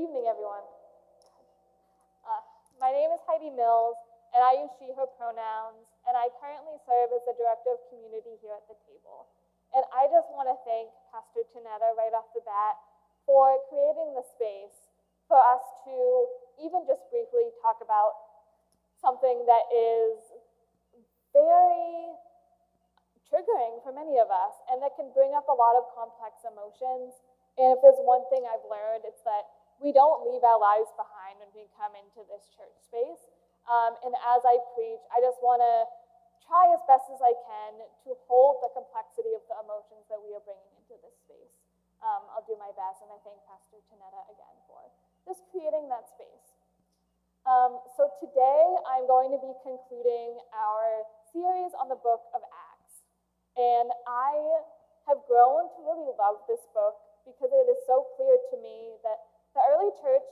evening, everyone. Uh, my name is Heidi Mills, and I use she, her pronouns, and I currently serve as the Director of Community here at the table. And I just want to thank Pastor Tanetta right off the bat for creating the space for us to even just briefly talk about something that is very triggering for many of us and that can bring up a lot of complex emotions. And if there's one thing I've learned, it's that we don't leave our lives behind when we come into this church space. Um, and as I preach, I just want to try as best as I can to hold the complexity of the emotions that we are bringing into this space. Um, I'll do my best, and I thank Pastor Tanetta again for just creating that space. Um, so today I'm going to be concluding our series on the book of Acts. And I have grown to really love this book because it is so clear to me that the early church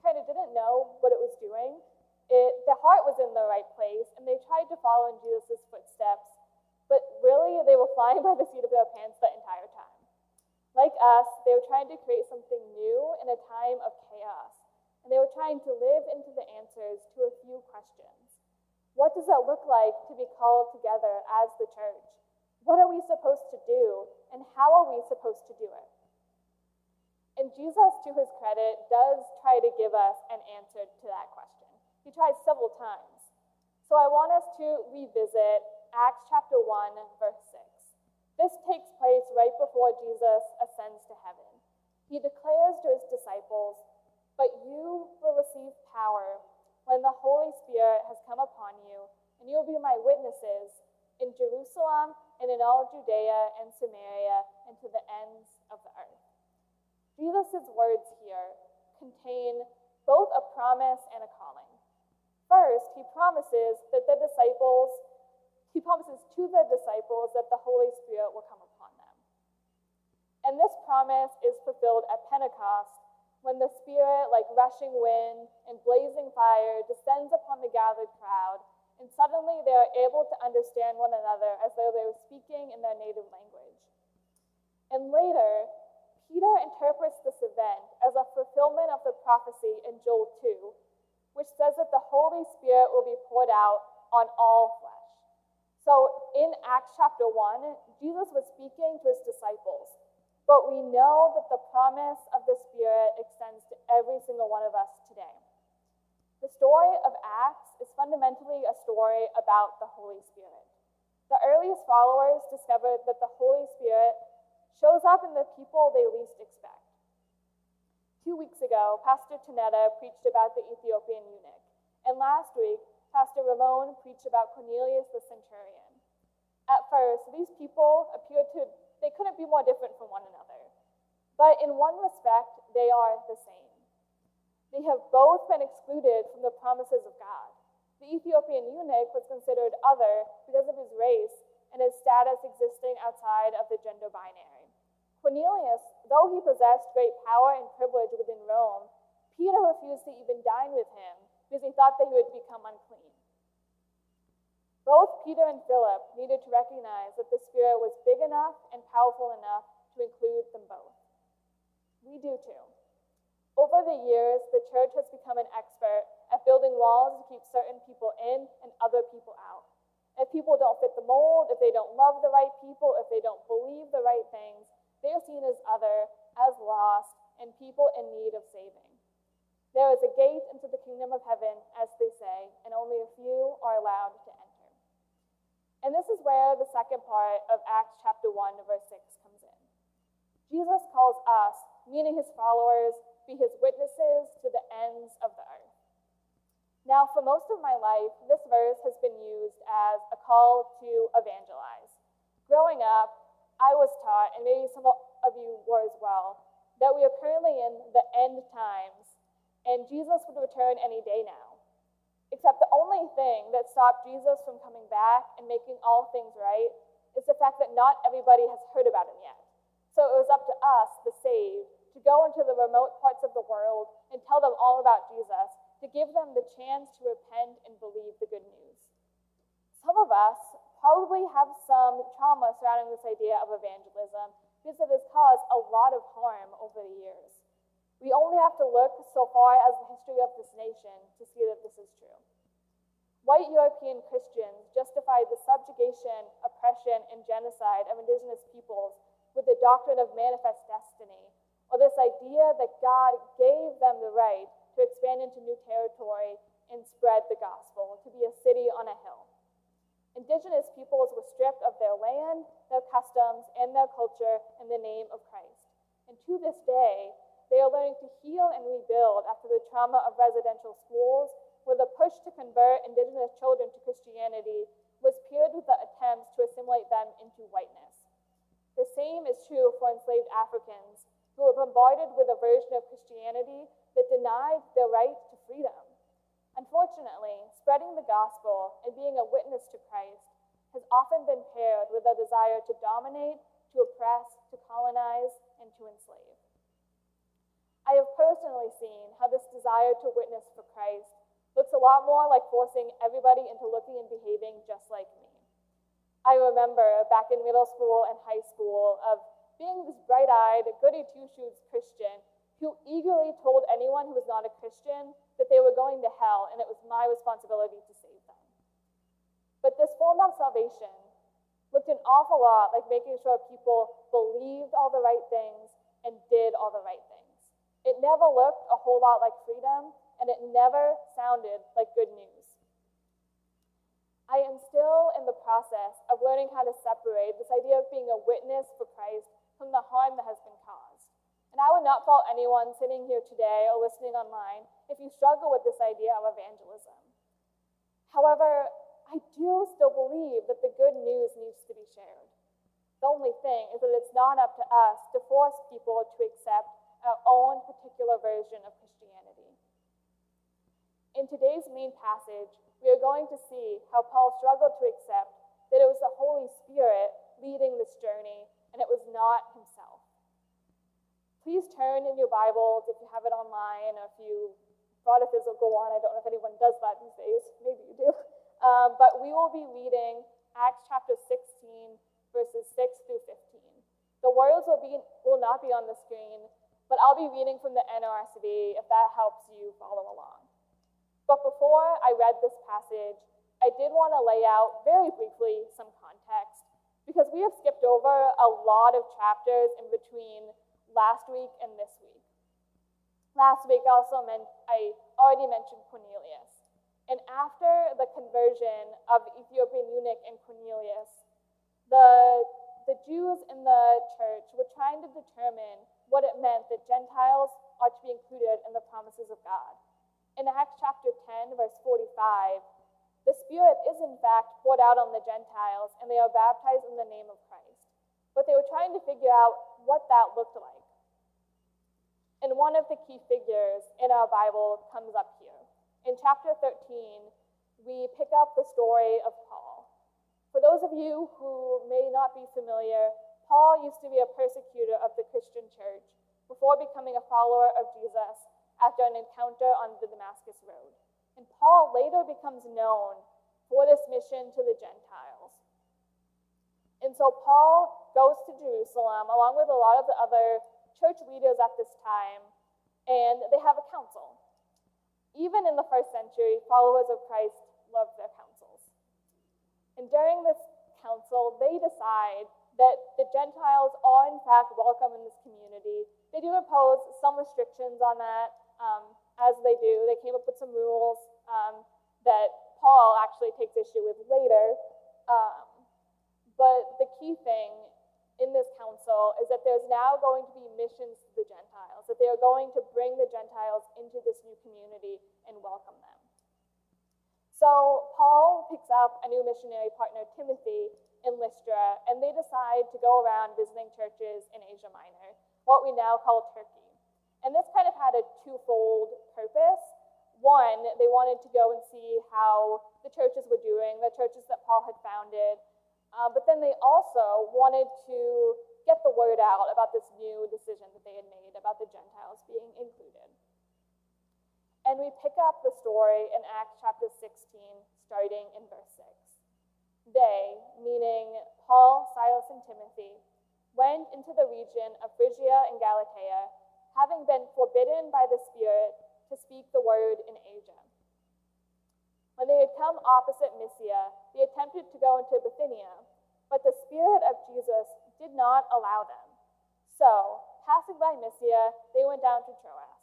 kind of didn't know what it was doing it, the heart was in the right place, and they tried to follow in Jesus' footsteps, but really they were flying by the seat of their pants the entire time. Like us, they were trying to create something new in a time of chaos, and they were trying to live into the answers to a few questions. What does it look like to be called together as the church? What are we supposed to do, and how are we supposed to do it? And Jesus, to his credit, does try to give us an answer to that question. He tries several times. So I want us to revisit Acts chapter 1, verse 6. This takes place right before Jesus ascends to heaven. He declares to his disciples, But you will receive power when the Holy Spirit has come upon you, and you will be my witnesses in Jerusalem and in all Judea and Samaria and to the ends of the earth. Jesus' words here contain both a promise and a calling. First, he promises that the disciples, he promises to the disciples that the Holy Spirit will come upon them. And this promise is fulfilled at Pentecost when the Spirit, like rushing wind and blazing fire, descends upon the gathered crowd, and suddenly they are able to understand one another as though they were speaking in their native language. And later, Peter interprets this event as a fulfillment of the prophecy in Joel 2 which says that the Holy Spirit will be poured out on all flesh. So in Acts chapter 1, Jesus was speaking to his disciples, but we know that the promise of the Spirit extends to every single one of us today. The story of Acts is fundamentally a story about the Holy Spirit. The earliest followers discovered that the Holy Spirit shows up in the people they least expect. Two weeks ago, Pastor Tanetta preached about the Ethiopian eunuch, and last week, Pastor Ramon preached about Cornelius the centurion. At first, these people appeared to, they couldn't be more different from one another. But in one respect, they are the same. They have both been excluded from the promises of God. The Ethiopian eunuch was considered other because of his race and his status existing outside of the gender binary. Cornelius, though he possessed great power and privilege within Rome, Peter refused to even dine with him because he thought that he would become unclean. Both Peter and Philip needed to recognize that the Spirit was big enough and powerful enough to include them both. We do too. Over the years, the church has become an expert at building walls to keep certain people in and other people out. If people don't fit the mold, if they don't love the right people, if they don't believe the right things, they are seen as other, as lost, and people in need of saving. There is a gate into the kingdom of heaven, as they say, and only a few are allowed to enter. And this is where the second part of Acts chapter 1, verse 6 comes in. Jesus calls us, meaning his followers, be his witnesses to the ends of the earth. Now, for most of my life, this verse has been used as a call to evangelize. Growing up, I was taught, and maybe some of you were as well, that we are currently in the end times, and Jesus would return any day now. Except the only thing that stopped Jesus from coming back and making all things right is the fact that not everybody has heard about him yet. So it was up to us, the saved, to go into the remote parts of the world and tell them all about Jesus, to give them the chance to repent and believe the good news. Some of us probably have some trauma surrounding this idea of evangelism because it has caused a lot of harm over the years. We only have to look so far as the history of this nation to see that this is true. White European Christians justified the subjugation, oppression, and genocide of indigenous peoples with the doctrine of manifest destiny, or this idea that God gave them the right to expand into new territory and spread the gospel, to be a city on a hill. Indigenous peoples were stripped of their land, their customs, and their culture in the name of Christ. And to this day, they are learning to heal and rebuild after the trauma of residential schools, where the push to convert indigenous children to Christianity was paired with the attempts to assimilate them into whiteness. The same is true for enslaved Africans, who were bombarded with a version of Christianity that denied their right to freedom. Unfortunately, spreading the gospel and being a witness to Christ has often been paired with a desire to dominate, to oppress, to colonize, and to enslave. I have personally seen how this desire to witness for Christ looks a lot more like forcing everybody into looking and behaving just like me. I remember back in middle school and high school of being this bright eyed, goody two shoes Christian who eagerly told anyone who was not a Christian that they were going to hell and it was my responsibility to save them. But this form of salvation looked an awful lot like making sure people believed all the right things and did all the right things. It never looked a whole lot like freedom, and it never sounded like good news. I am still in the process of learning how to separate this idea of being a witness for Christ from the harm that has been. And I would not fault anyone sitting here today or listening online if you struggle with this idea of evangelism. However, I do still believe that the good news needs to be shared. The only thing is that it's not up to us to force people to accept our own particular version of Christianity. In today's main passage, we are going to see how Paul struggled to accept that it was the Holy Spirit leading this journey and it was not himself. Please turn in your Bibles if you have it online or if you brought a physical one. I don't know if anyone does that these days. Maybe you do. Um, but we will be reading Acts chapter 16, verses 6 through 15. The words will, be, will not be on the screen, but I'll be reading from the NRSV if that helps you follow along. But before I read this passage, I did want to lay out very briefly some context because we have skipped over a lot of chapters in between last week and this week. Last week, also meant, I already mentioned Cornelius. And after the conversion of the Ethiopian eunuch and Cornelius, the, the Jews in the church were trying to determine what it meant that Gentiles are to be included in the promises of God. In Acts chapter 10, verse 45, the Spirit is in fact poured out on the Gentiles, and they are baptized in the name of Christ. But they were trying to figure out what that looked like. And one of the key figures in our Bible comes up here. In chapter 13, we pick up the story of Paul. For those of you who may not be familiar, Paul used to be a persecutor of the Christian church before becoming a follower of Jesus after an encounter on the Damascus Road. And Paul later becomes known for this mission to the Gentiles. And so Paul goes to Jerusalem along with a lot of the other church leaders at this time, and they have a council. Even in the first century, followers of Christ loved their councils. And during this council, they decide that the Gentiles are in fact welcome in this community. They do impose some restrictions on that, um, as they do. They came up with some rules um, that Paul actually takes issue with later. Um, but the key thing in this council is that there's now going to be missions to the Gentiles, that they are going to bring the Gentiles into this new community and welcome them. So Paul picks up a new missionary partner, Timothy, in Lystra, and they decide to go around visiting churches in Asia Minor, what we now call Turkey. And this kind of had a twofold purpose. One, they wanted to go and see how the churches were doing, the churches that Paul had founded, uh, but then they also wanted to get the word out about this new decision that they had made about the Gentiles being included. And we pick up the story in Acts chapter 16, starting in verse 6. They, meaning Paul, Silas, and Timothy, went into the region of Phrygia and Galatia, having been forbidden by the Spirit to speak the word in Asia. When they had come opposite Mysia, they attempted to go into Bithynia, but the Spirit of Jesus did not allow them. So, passing by Mysia, they went down to Troas.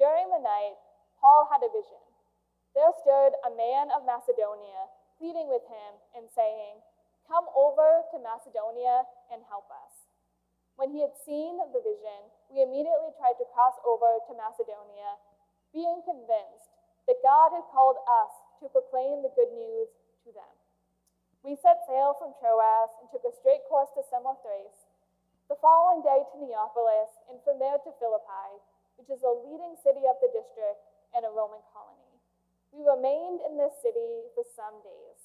During the night, Paul had a vision. There stood a man of Macedonia, pleading with him and saying, Come over to Macedonia and help us. When he had seen the vision, we immediately tried to cross over to Macedonia, being convinced that God had called us to proclaim the good news to them. We set sail from Troas and took a straight course to Samothrace, the following day to Neapolis, and from there to Philippi, which is a leading city of the district and a Roman colony. We remained in this city for some days.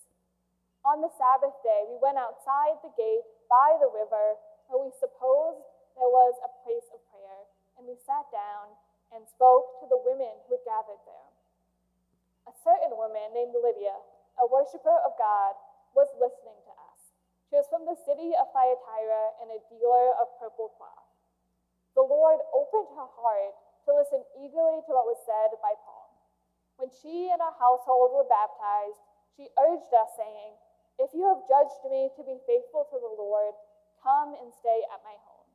On the Sabbath day, we went outside the gate by the river where we supposed there was a place of prayer, and we sat down and spoke to the women who had gathered there. A certain woman named Lydia, a worshiper of God, was listening to us. She was from the city of Thyatira and a dealer of purple cloth. The Lord opened her heart to listen eagerly to what was said by Paul. When she and her household were baptized, she urged us, saying, If you have judged me to be faithful to the Lord, Come and stay at my home.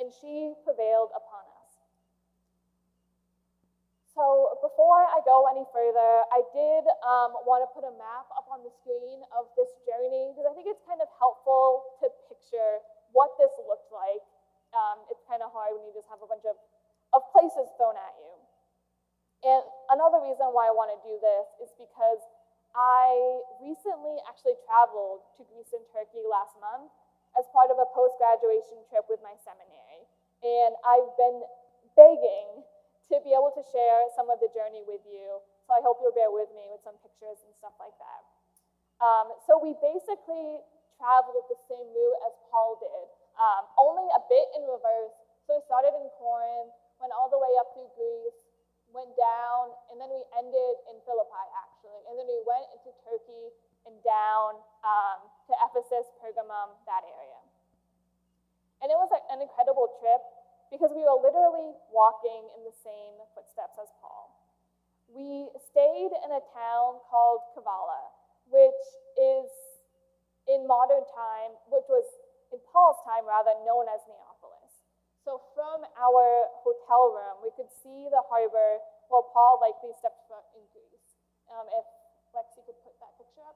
And she prevailed upon us. So before I go any further, I did um, want to put a map up on the screen of this journey because I think it's kind of helpful to picture what this looked like. Um, it's kind of hard when you just have a bunch of, of places thrown at you. And another reason why I want to do this is because I recently actually traveled to Greece and Turkey last month as part of a post graduation trip with my seminary. And I've been begging to be able to share some of the journey with you. So I hope you'll bear with me with some pictures and stuff like that. Um, so we basically traveled the same route as Paul did, um, only a bit in reverse. So we started in Corinth, went all the way up through Greece, went down, and then we ended in Philippi, actually. And then we went into Turkey and down um, to Ephesus, Pergamum, that area. And it was an incredible trip because we were literally walking in the same footsteps as Paul. We stayed in a town called Kavala, which is in modern time, which was in Paul's time rather, known as Neapolis. So from our hotel room, we could see the harbor while Paul likely stepped foot in Greece. Um, if Lexi could put that picture up.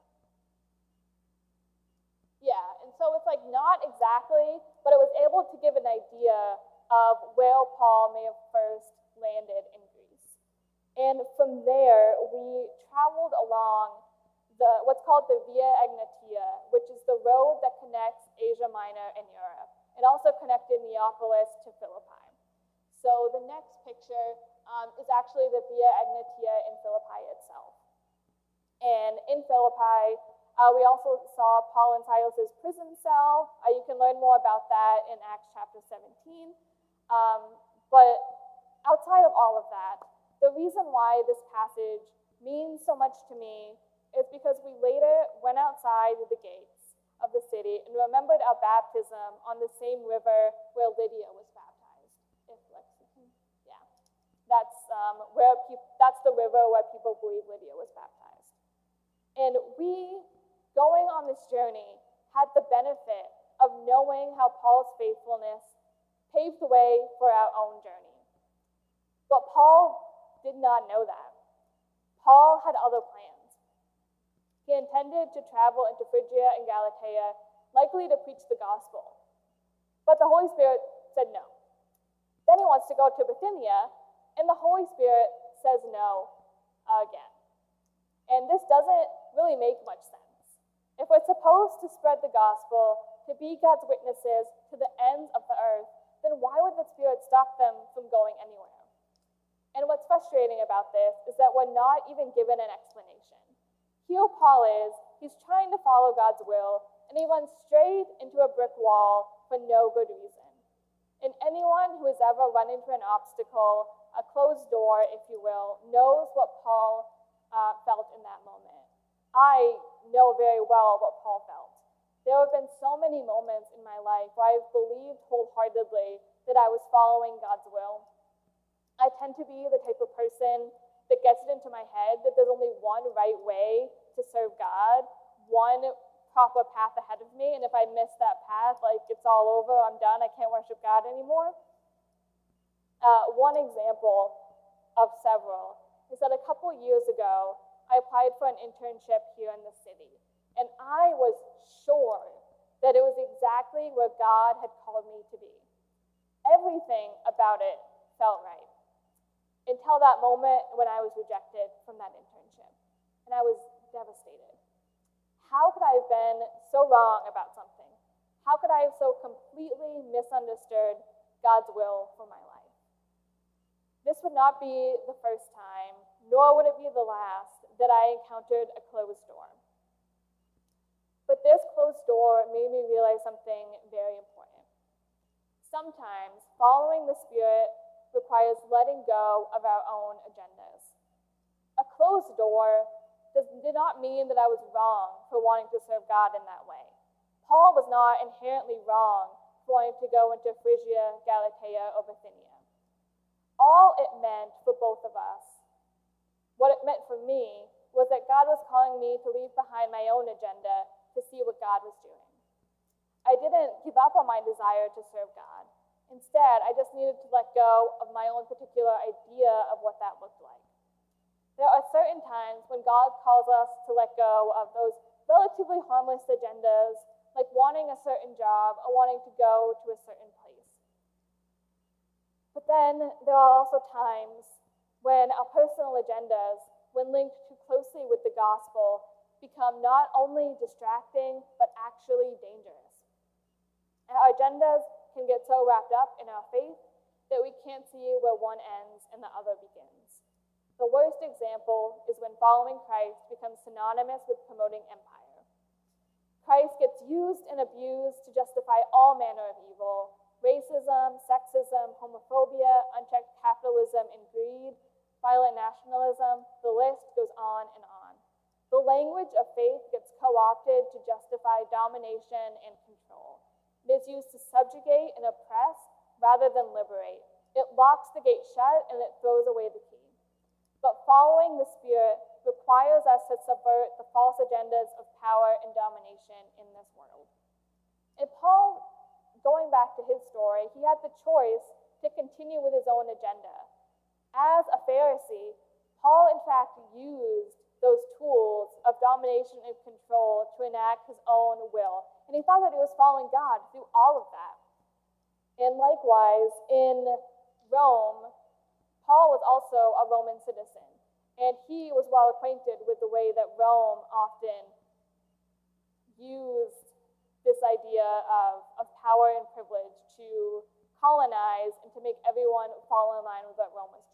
Yeah, and so it's like not exactly, but it was able to give an idea of where Paul may have first landed in Greece. And from there, we traveled along the what's called the Via Egnatia, which is the road that connects Asia Minor and Europe. It also connected Neapolis to Philippi. So the next picture um, is actually the Via Egnatia in Philippi itself. And in Philippi, uh, we also saw Paul and Silas's prison cell. Uh, you can learn more about that in Acts chapter 17. Um, but outside of all of that, the reason why this passage means so much to me is because we later went outside the gates of the city and remembered our baptism on the same river where Lydia was baptized. If yeah, that's um, where that's the river where people believe Lydia was baptized. And we going on this journey had the benefit of knowing how Paul's faithfulness paved the way for our own journey. But Paul did not know that. Paul had other plans. He intended to travel into Phrygia and Galatia, likely to preach the gospel. But the Holy Spirit said no. Then he wants to go to Bithynia, and the Holy Spirit says no again. And this doesn't really make much sense. If we're supposed to spread the gospel, to be God's witnesses to the ends of the earth, then why would the Spirit stop them from going anywhere? And what's frustrating about this is that we're not even given an explanation. Here Paul is, he's trying to follow God's will, and he runs straight into a brick wall for no good reason. And anyone who has ever run into an obstacle, a closed door, if you will, knows what Paul uh, felt in that moment. I know very well what Paul felt. There have been so many moments in my life where I've believed wholeheartedly that I was following God's will. I tend to be the type of person that gets it into my head that there's only one right way to serve God, one proper path ahead of me, and if I miss that path, like it's all over, I'm done, I can't worship God anymore. Uh, one example of several is that a couple years ago, I applied for an internship here in the city, and I was sure that it was exactly where God had called me to be. Everything about it felt right until that moment when I was rejected from that internship. And I was devastated. How could I have been so wrong about something? How could I have so completely misunderstood God's will for my life? This would not be the first time, nor would it be the last, that I encountered a closed door. But this closed door made me realize something very important. Sometimes following the Spirit requires letting go of our own agendas. A closed door does, did not mean that I was wrong for wanting to serve God in that way. Paul was not inherently wrong for wanting to go into Phrygia, Galatia, or Bithynia. All it meant for both of us, what it meant for me, was that God was calling me to leave behind my own agenda to see what God was doing. I didn't give up on my desire to serve God. Instead, I just needed to let go of my own particular idea of what that looked like. There are certain times when God calls us to let go of those relatively harmless agendas, like wanting a certain job or wanting to go to a certain place. But then there are also times when our personal agendas, when linked too closely with the gospel, become not only distracting, but actually dangerous. Our agendas can get so wrapped up in our faith that we can't see where one ends and the other begins. The worst example is when following Christ becomes synonymous with promoting empire. Christ gets used and abused to justify all manner of evil racism, sexism, homophobia, unchecked capitalism and greed, violent nationalism, the list goes on and on. The language of faith gets co opted to justify domination and control. It is used to subjugate and oppress rather than liberate. It locks the gate shut and it throws away the key. But following the Spirit requires us to subvert the false agendas of power and domination in this world. And Paul, going back to his story, he had the choice to continue with his own agenda. As a Pharisee, Paul, in fact, used those tools of domination and control to enact his own will. And he thought that he was following God through all of that. And likewise, in Rome, Paul was also a Roman citizen. And he was well acquainted with the way that Rome often used this idea of, of power and privilege to colonize and to make everyone fall in line with what Rome was.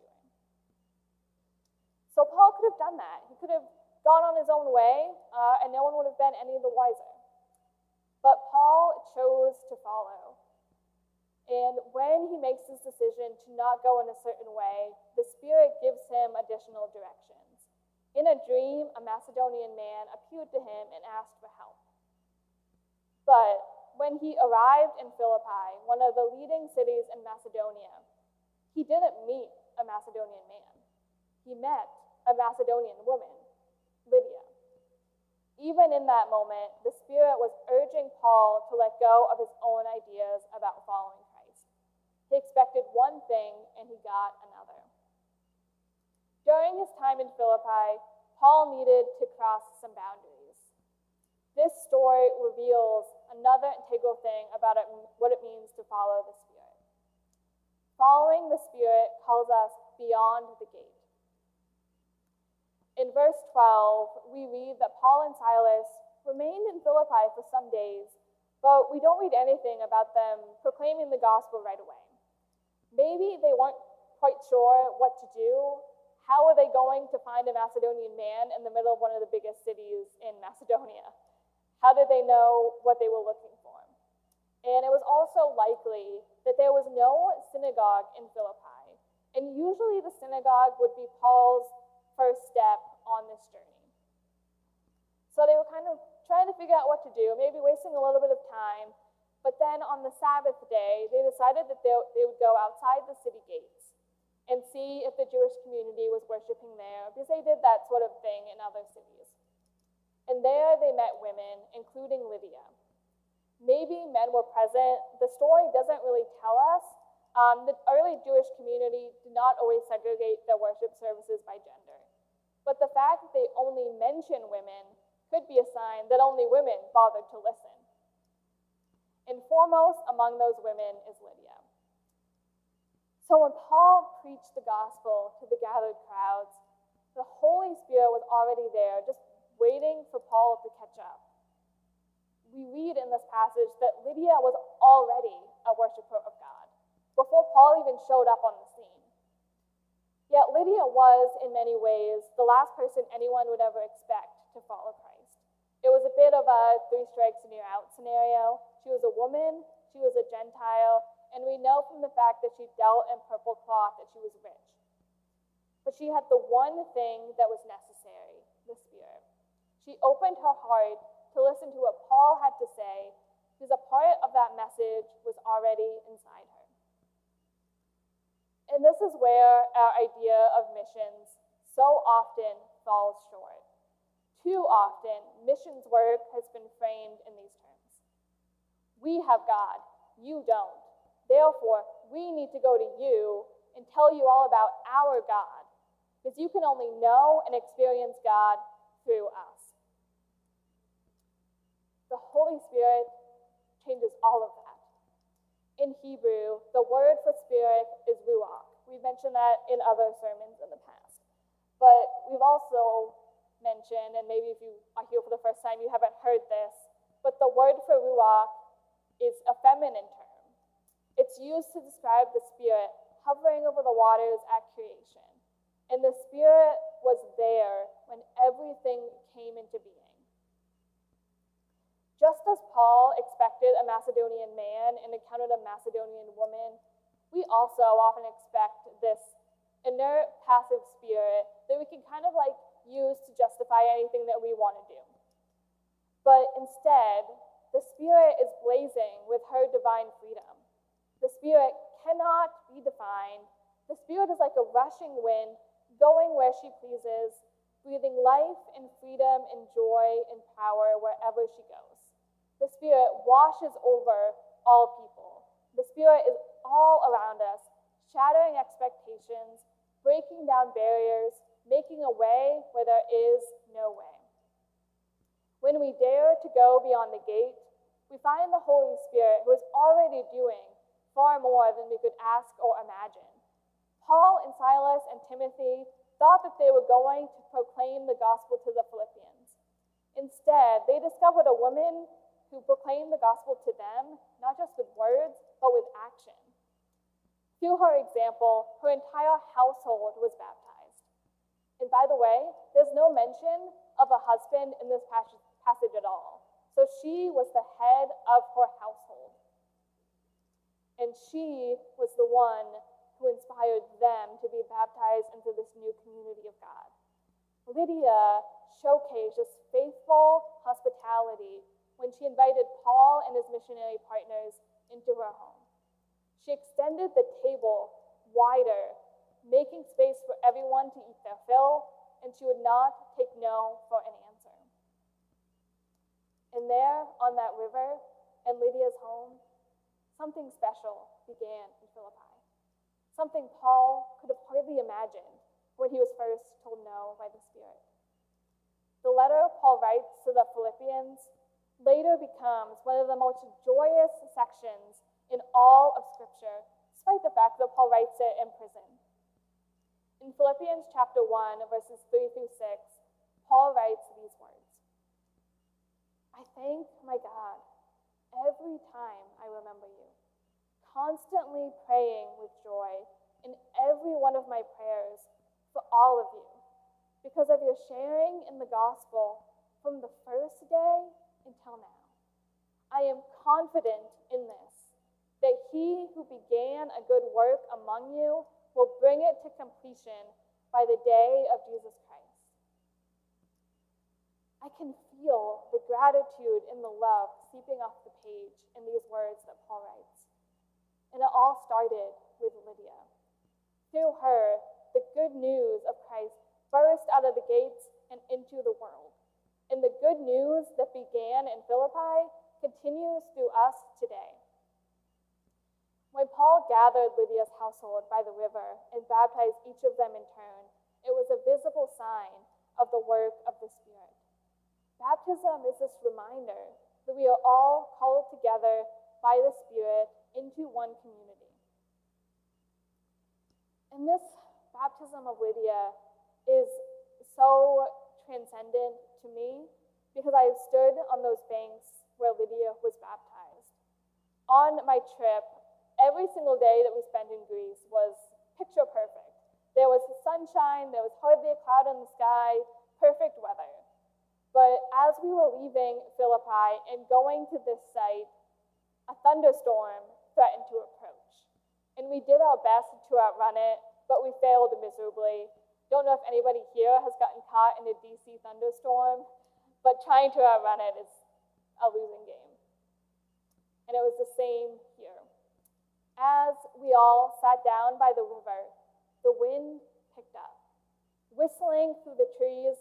So Paul could have done that. He could have gone on his own way, uh, and no one would have been any the wiser. But Paul chose to follow. And when he makes his decision to not go in a certain way, the Spirit gives him additional directions. In a dream, a Macedonian man appeared to him and asked for help. But when he arrived in Philippi, one of the leading cities in Macedonia, he didn't meet a Macedonian man. He met a Macedonian woman, Lydia. Even in that moment, the Spirit was urging Paul to let go of his own ideas about following Christ. He expected one thing and he got another. During his time in Philippi, Paul needed to cross some boundaries. This story reveals another integral thing about it, what it means to follow the Spirit. Following the Spirit calls us beyond the gate. In verse 12, we read that Paul and Silas remained in Philippi for some days, but we don't read anything about them proclaiming the gospel right away. Maybe they weren't quite sure what to do. How are they going to find a Macedonian man in the middle of one of the biggest cities in Macedonia? How did they know what they were looking for? And it was also likely that there was no synagogue in Philippi. And usually the synagogue would be Paul's first step on this journey. So they were kind of trying to figure out what to do, maybe wasting a little bit of time. But then on the Sabbath day, they decided that they, they would go outside the city gates and see if the Jewish community was worshiping there, because they did that sort of thing in other cities. And there they met women, including Lydia. Maybe men were present. The story doesn't really tell us. Um, the early Jewish community did not always segregate their worship services by gender. But the fact that they only mention women could be a sign that only women bothered to listen. And foremost among those women is Lydia. So when Paul preached the gospel to the gathered crowds, the Holy Spirit was already there, just waiting for Paul to catch up. We read in this passage that Lydia was already a worshiper of God before Paul even showed up on the scene. Yet Lydia was, in many ways, the last person anyone would ever expect to follow Christ. It was a bit of a three strikes and you're out scenario. She was a woman, she was a Gentile, and we know from the fact that she dealt in purple cloth that she was rich. But she had the one thing that was necessary the Spirit. She opened her heart to listen to what Paul had to say because a part of that message was already inside her. And this is where our idea of missions so often falls short. Too often, missions work has been framed in these terms. We have God, you don't. Therefore, we need to go to you and tell you all about our God, because you can only know and experience God through us. The Holy Spirit changes all of that. In Hebrew, the word for spirit is ruach. We've mentioned that in other sermons in the past. But we've also mentioned, and maybe if you are here for the first time, you haven't heard this, but the word for ruach is a feminine term. It's used to describe the Spirit hovering over the waters at creation. And the Spirit was there when everything came into being. Just as Paul expected a Macedonian man and encountered a Macedonian woman, we also often expect this inert, passive spirit that we can kind of like use to justify anything that we want to do. But instead, the Spirit is blazing with her divine freedom. The Spirit cannot be defined. The Spirit is like a rushing wind, going where she pleases, breathing life and freedom and joy and power wherever she goes. The Spirit washes over all people. The Spirit is all around us, shattering expectations, breaking down barriers, making a way where there is no way. When we dare to go beyond the gate, we find the Holy Spirit who is already doing far more than we could ask or imagine. Paul and Silas and Timothy thought that they were going to proclaim the gospel to the Philippians. Instead, they discovered a woman who proclaimed the gospel to them, not just with words, but with action. Through her example, her entire household was baptized. And by the way, there's no mention of a husband in this passage at all. So she was the head of her household. And she was the one who inspired them to be baptized into this new community of God. Lydia showcased this faithful hospitality when she invited Paul and his missionary partners into her home. She extended the table wider, making space for everyone to eat their fill, and she would not take no for an answer. And there, on that river, in Lydia's home, something special began in Philippi. Something Paul could have hardly imagined when he was first told no by the Spirit. The letter Paul writes to the Philippians later becomes one of the most joyous sections in all of Scripture, despite the fact that Paul writes it in prison. In Philippians chapter 1, verses 3 through 6, Paul writes these words I thank my God every time I remember you, constantly praying with joy in every one of my prayers for all of you, because of your sharing in the gospel from the first day until now. I am confident in this, that he who began a good work among you will bring it to completion by the day of Jesus Christ. I can feel the gratitude and the love seeping off the page in these words that Paul writes. And it all started with Lydia. Through her, the good news of Christ burst out of the gates and into the world. And the good news that began in Philippi continues through us today. When Paul gathered Lydia's household by the river and baptized each of them in turn, it was a visible sign of the work of the Spirit. Baptism is this reminder that we are all called together by the Spirit into one community. And this baptism of Lydia is so transcendent to me because I have stood on those banks where Lydia was baptized. On my trip, every single day that we spent in Greece was picture perfect. There was sunshine, there was hardly a cloud in the sky, perfect weather. But as we were leaving Philippi and going to this site, a thunderstorm threatened to approach. And we did our best to outrun it, but we failed miserably. Don't know if anybody here has gotten caught in a DC thunderstorm, but trying to outrun it is a losing game. And it was the same here. As we all sat down by the river, the wind picked up, whistling through the trees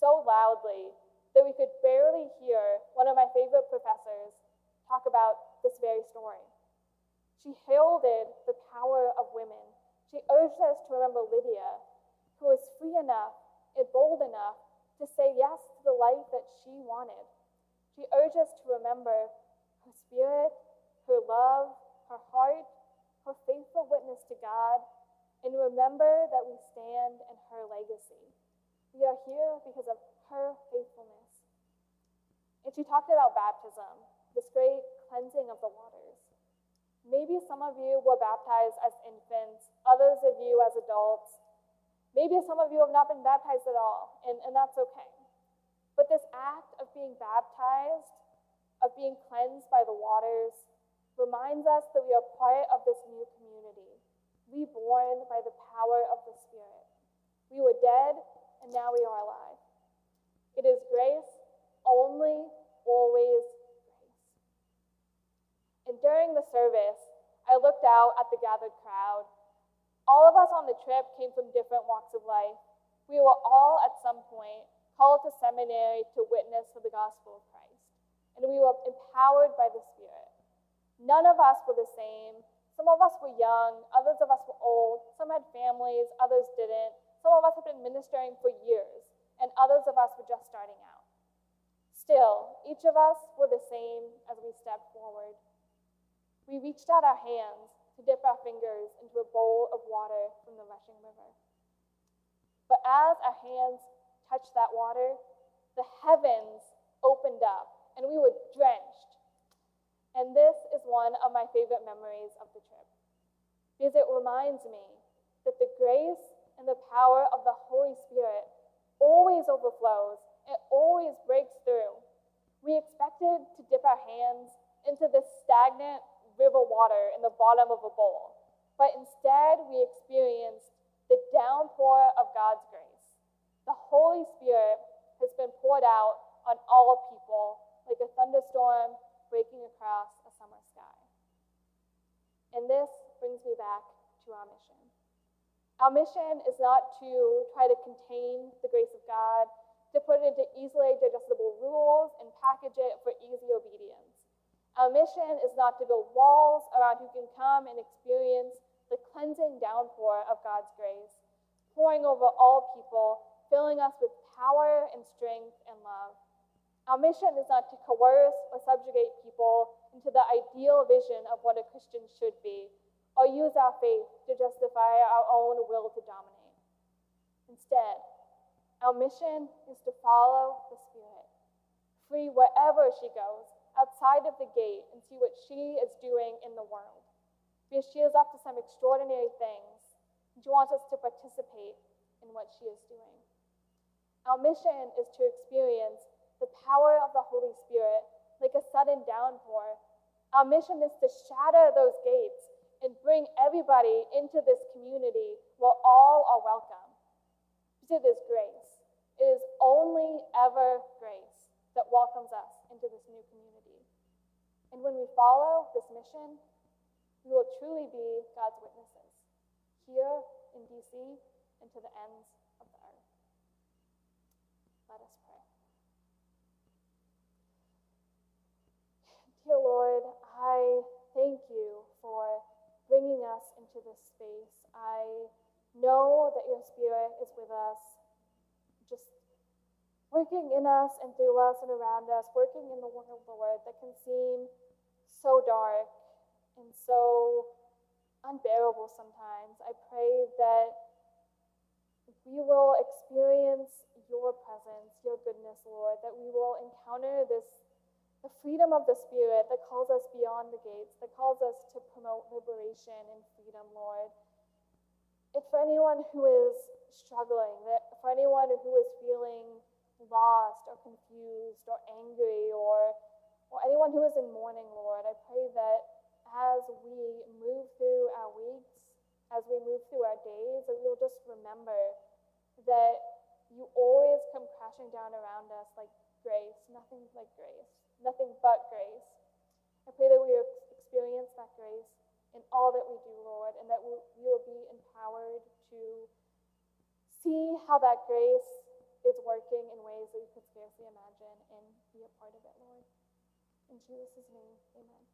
so loudly that we could barely hear one of my favorite professors talk about this very story. She heralded the power of women. She urged us to remember Lydia, free enough and bold enough to say yes to the life that she wanted. She urged us to remember her spirit, her love, her heart, her faithful witness to God, and remember that we stand in her legacy. We are here because of her faithfulness. And she talked about baptism, this great cleansing of the waters. Maybe some of you were baptized as infants, others of you as adults. Maybe some of you have not been baptized at all, and, and that's okay. But this act of being baptized, of being cleansed by the waters, reminds us that we are part of this new community, reborn by the power of the Spirit. We were dead, and now we are alive. It is grace, only, always grace. and during the service, I looked out at the gathered crowd. All of us on the trip came from different walks of life. We were all, at some point, called to seminary to witness for the gospel of Christ. And we were empowered by the Spirit. None of us were the same. Some of us were young, others of us were old, some had families, others didn't. Some of us had been ministering for years, and others of us were just starting out. Still, each of us were the same as we stepped forward. We reached out our hands to dip our fingers into a bowl of water from the rushing river. But as our hands touched that water, the heavens opened up and we were drenched. And this is one of my favorite memories of the trip because it reminds me that the grace and the power of the Holy Spirit always overflows, it always breaks through. We expected to dip our hands into this stagnant, river water in the bottom of a bowl, but instead we experienced the downpour of God's grace. The Holy Spirit has been poured out on all people like a thunderstorm breaking across a summer sky. And this brings me back to our mission. Our mission is not to try to contain the grace of God, to put it into easily digestible rules and package it for easy obedience. Our mission is not to build walls around who can come and experience the cleansing downpour of God's grace, pouring over all people, filling us with power and strength and love. Our mission is not to coerce or subjugate people into the ideal vision of what a Christian should be, or use our faith to justify our own will to dominate. Instead, our mission is to follow the Spirit, free wherever she goes, outside of the gate and see what she is doing in the world. Because she is up to some extraordinary things. And she wants us to participate in what she is doing. Our mission is to experience the power of the Holy Spirit like a sudden downpour. Our mission is to shatter those gates and bring everybody into this community where all are welcome. It is grace. It is only ever grace that welcomes us into this new community. And when we follow this mission, we will truly be God's witnesses here in DC and to the ends of the earth. Let us pray. Dear Lord, I thank you for bringing us into this space. I know that your Spirit is with us, just working in us and through us and around us, working in the world, Lord, that can seem so dark and so unbearable sometimes. I pray that we will experience your presence, your goodness, Lord, that we will encounter this the freedom of the Spirit that calls us beyond the gates, that calls us to promote liberation and freedom, Lord. It's for anyone who is struggling, that for anyone who is feeling lost or confused or angry or or anyone who is in mourning, Lord, I pray that as we move through our weeks, as we move through our days, that we'll just remember that you always come crashing down around us like grace, nothing like grace, nothing but grace. I pray that we experience that grace in all that we do, Lord, and that we will be empowered to see how that grace is working in ways that we could scarcely imagine and be a part of it, Lord. In Jesus' name, amen.